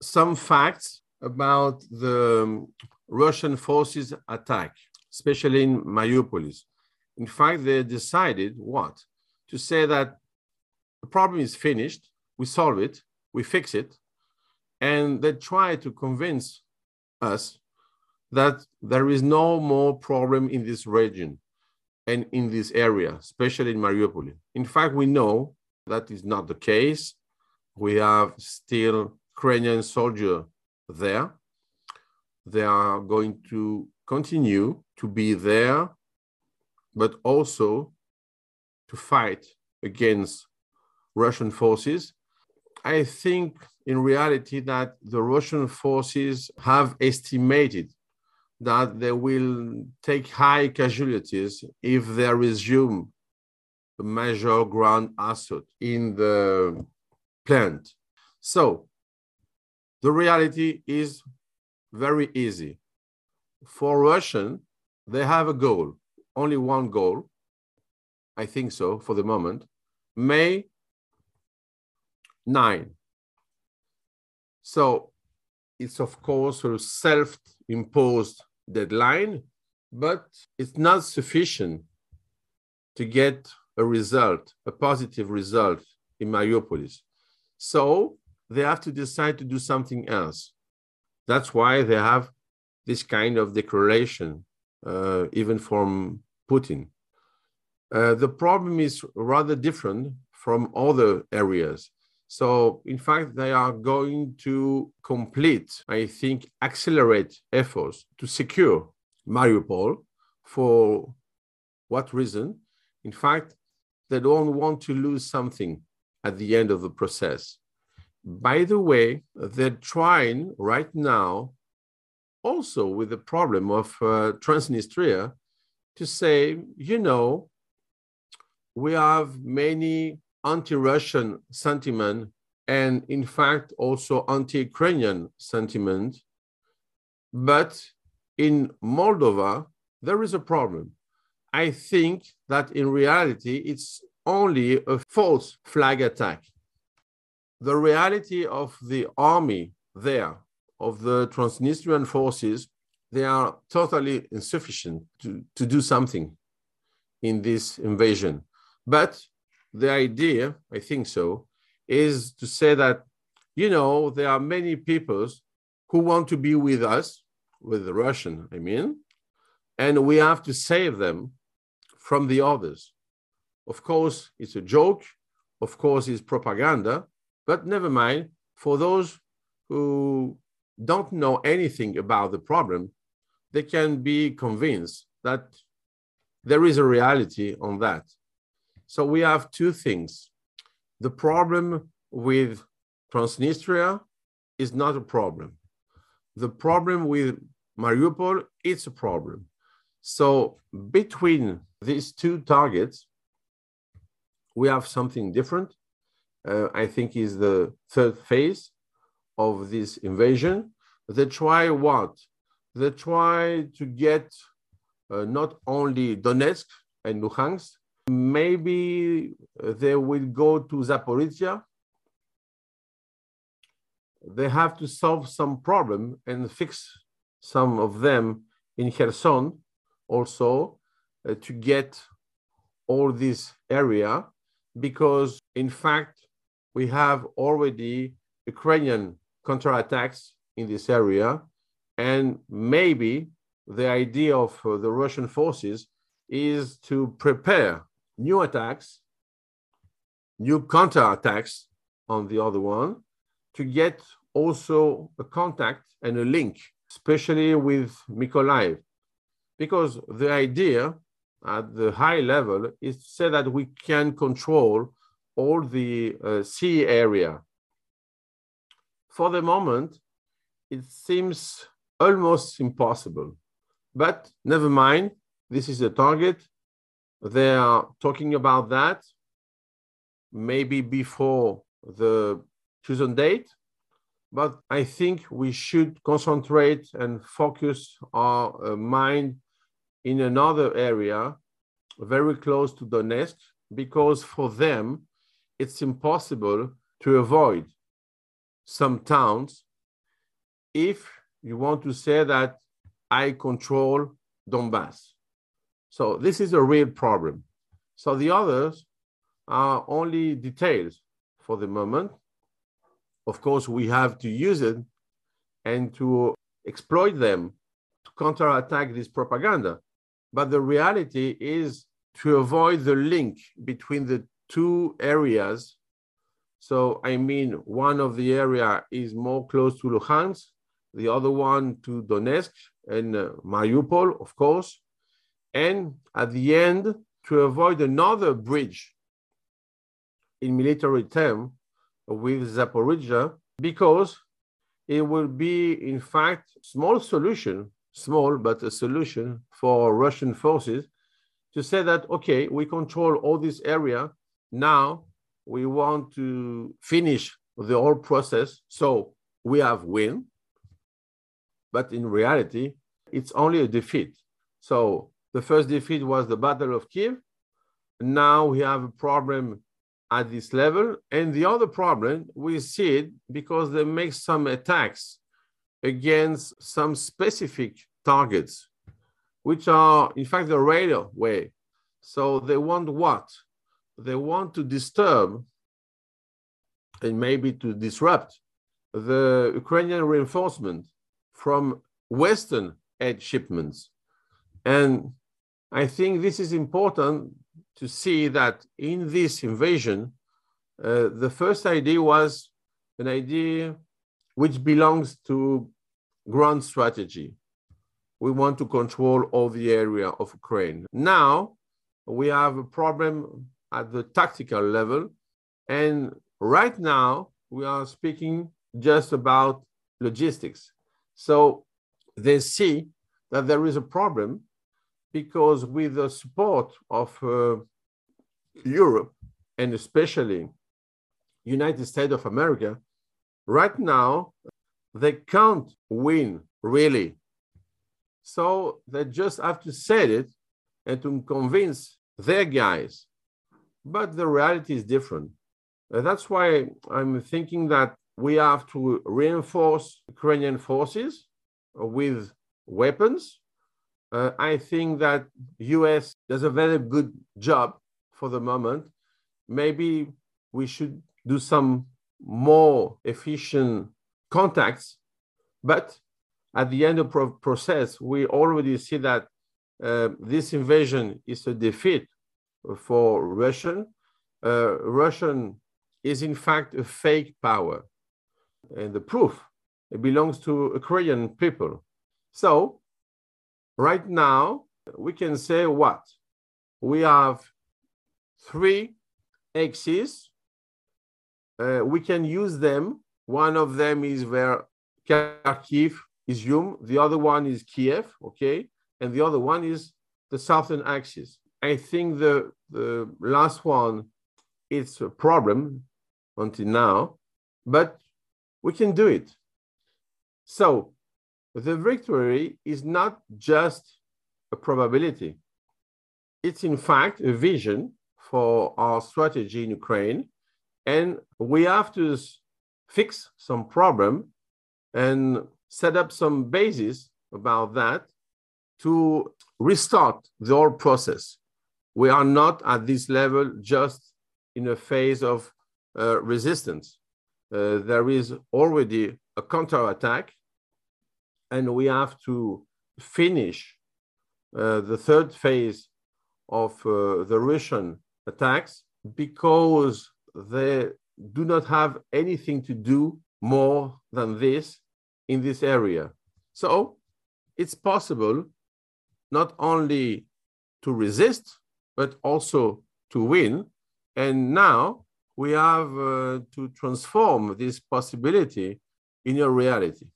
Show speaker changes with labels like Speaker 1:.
Speaker 1: some facts about the um, Russian forces attack, especially in Mariupol. In fact, they decided what? To say that the problem is finished, we solve it, we fix it, and they try to convince us that there is no more problem in this region and in this area, especially in Mariupol. In fact, we know that is not the case. We have still Ukrainian soldier there. They are going to continue to be there, but also to fight against Russian forces. I think in reality that the Russian forces have estimated that they will take high casualties if they resume a major ground assault in the plant. So the reality is very easy. For Russian, they have a goal, only one goal. I think so for the moment. May 9. So it's of course a self-imposed deadline, but it's not sufficient to get a result, a positive result in Mariupol. So they have to decide to do something else. That's why they have this kind of declaration, uh, even from Putin. Uh, the problem is rather different from other areas. So, in fact, they are going to complete, I think, accelerate efforts to secure Mariupol. For what reason? In fact, they don't want to lose something at the end of the process. By the way, they're trying right now, also with the problem of uh, Transnistria, to say, you know, we have many anti-Russian sentiment and in fact also anti-Ukrainian sentiment. But in Moldova, there is a problem. I think that in reality, it's only a false flag attack. The reality of the army there, of the Transnistrian forces, they are totally insufficient to, to do something in this invasion. But the idea, I think so, is to say that, you know, there are many peoples who want to be with us, with the Russian, I mean, and we have to save them from the others. Of course, it's a joke. Of course, it's propaganda, but never mind. For those who don't know anything about the problem, they can be convinced that there is a reality on that. So we have two things. The problem with Transnistria is not a problem. The problem with Mariupol, it's a problem. So between these two targets, we have something different. Uh, I think is the third phase of this invasion. They try what? They try to get uh, not only Donetsk and Luhansk, Maybe they will go to Zaporizhia. They have to solve some problem and fix some of them in Kherson also uh, to get all this area because in fact we have already Ukrainian counterattacks in this area and maybe the idea of uh, the Russian forces is to prepare new attacks, new counterattacks on the other one to get also a contact and a link, especially with Mykolaiv. Because the idea at the high level is to say that we can control all the uh, sea area. For the moment, it seems almost impossible. But never mind, this is a target. They are talking about that maybe before the chosen date, but I think we should concentrate and focus our uh, mind in another area very close to Donetsk, because for them, it's impossible to avoid some towns if you want to say that I control Donbass. So this is a real problem. So the others are only details for the moment. Of course, we have to use it and to exploit them to counterattack this propaganda. But the reality is to avoid the link between the two areas. So, I mean, one of the area is more close to Luhansk, the other one to Donetsk and uh, Mariupol, of course. And at the end, to avoid another bridge in military term with Zaporizhia, because it will be, in fact, small solution, small, but a solution for Russian forces to say that, okay, we control all this area. Now we want to finish the whole process. So we have win. But in reality, it's only a defeat. So the first defeat was the Battle of Kiev. Now we have a problem at this level. And the other problem, we see it because they make some attacks against some specific targets, which are, in fact, the railway. So they want what? They want to disturb and maybe to disrupt the Ukrainian reinforcement from Western aid shipments. And I think this is important to see that in this invasion, uh, the first idea was an idea which belongs to ground strategy. We want to control all the area of Ukraine. Now we have a problem at the tactical level. And right now we are speaking just about logistics. So they see that there is a problem because with the support of uh, Europe and especially United States of America, right now they can't win really. So they just have to say it and to convince their guys. But the reality is different. Uh, that's why I'm thinking that we have to reinforce Ukrainian forces with weapons uh, I think that US does a very good job for the moment. Maybe we should do some more efficient contacts, but at the end of the process, we already see that uh, this invasion is a defeat for Russian. Uh, Russian is in fact a fake power, and the proof it belongs to Ukrainian people. So Right now, we can say what? We have three axes. Uh, we can use them. One of them is where Kharkiv Izium. The other one is Kiev, okay? And the other one is the southern axis. I think the, the last one is a problem until now, but we can do it. So the victory is not just a probability. It's in fact a vision for our strategy in Ukraine. And we have to fix some problem and set up some basis about that to restart the whole process. We are not at this level just in a phase of uh, resistance. Uh, there is already a counterattack and we have to finish uh, the third phase of uh, the Russian attacks because they do not have anything to do more than this in this area. So it's possible not only to resist, but also to win. And now we have uh, to transform this possibility in a reality.